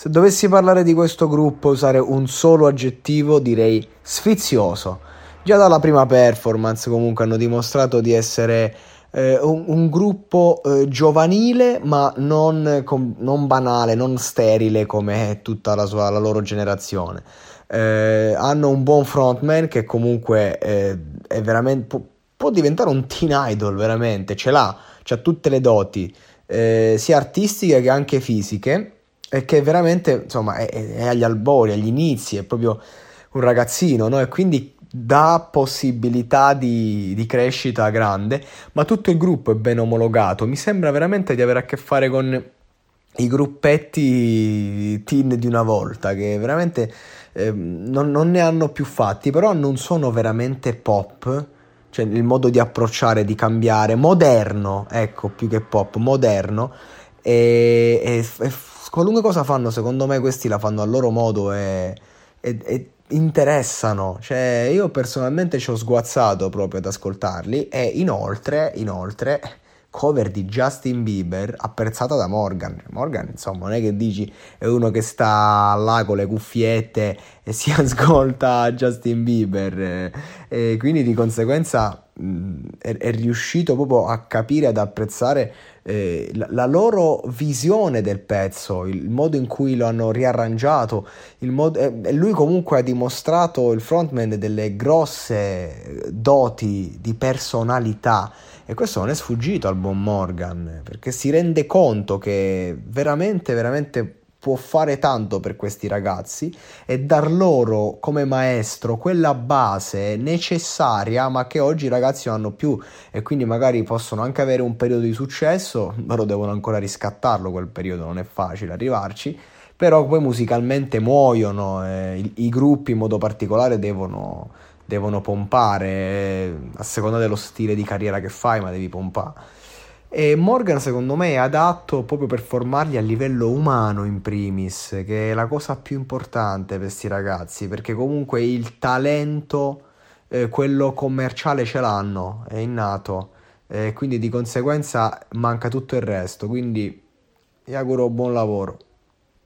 Se dovessi parlare di questo gruppo, usare un solo aggettivo, direi sfizioso. Già dalla prima performance comunque hanno dimostrato di essere eh, un, un, gruppo eh, giovanile ma non, com- non, banale, non sterile come tutta la, sua, la loro generazione. Eh, hanno un buon frontman che comunque eh, è veramente, può, può, diventare un teen idol veramente, ce l'ha, ha tutte le doti eh, sia artistiche che anche fisiche e che veramente insomma è, è agli albori, agli inizi, è proprio un ragazzino no? e quindi dà possibilità di, di, crescita grande, ma tutto il gruppo è ben omologato. Mi sembra veramente di avere a che fare con i gruppetti teen di una volta, che veramente eh, non, non, ne hanno più fatti, però non sono veramente pop. Cioè il modo di approcciare, di cambiare, moderno, ecco, più che pop, moderno. E, e, e qualunque cosa fanno, secondo me questi la fanno a loro modo e, e interessano, cioè io personalmente ci ho sguazzato proprio ad ascoltarli e inoltre, inoltre cover di Justin Bieber apprezzata da Morgan. Morgan, insomma, non è che dici è uno che sta là con le cuffiette e si ascolta Justin Bieber e quindi di conseguenza è, è, riuscito proprio a capire, ad apprezzare eh, la, la, loro visione del pezzo, il modo in cui lo hanno riarrangiato, mod- e lui comunque ha dimostrato il frontman delle grosse doti di personalità. E questo non è sfuggito al buon Morgan perché si rende conto che veramente, veramente può fare tanto per questi ragazzi e dar loro come maestro quella base necessaria ma che oggi i ragazzi non hanno più. E quindi magari possono anche avere un periodo di successo loro devono ancora riscattarlo quel periodo non è facile arrivarci. Però poi musicalmente muoiono eh, i, i, gruppi in modo particolare devono, devono pompare eh, a seconda dello stile di carriera che fai ma devi pompare e Morgan secondo me è adatto proprio per formarli a livello umano in primis, che è la cosa più importante per questi ragazzi, perché comunque il talento, eh, quello commerciale ce l'hanno, è innato, e quindi di conseguenza manca tutto il resto, quindi vi auguro buon lavoro.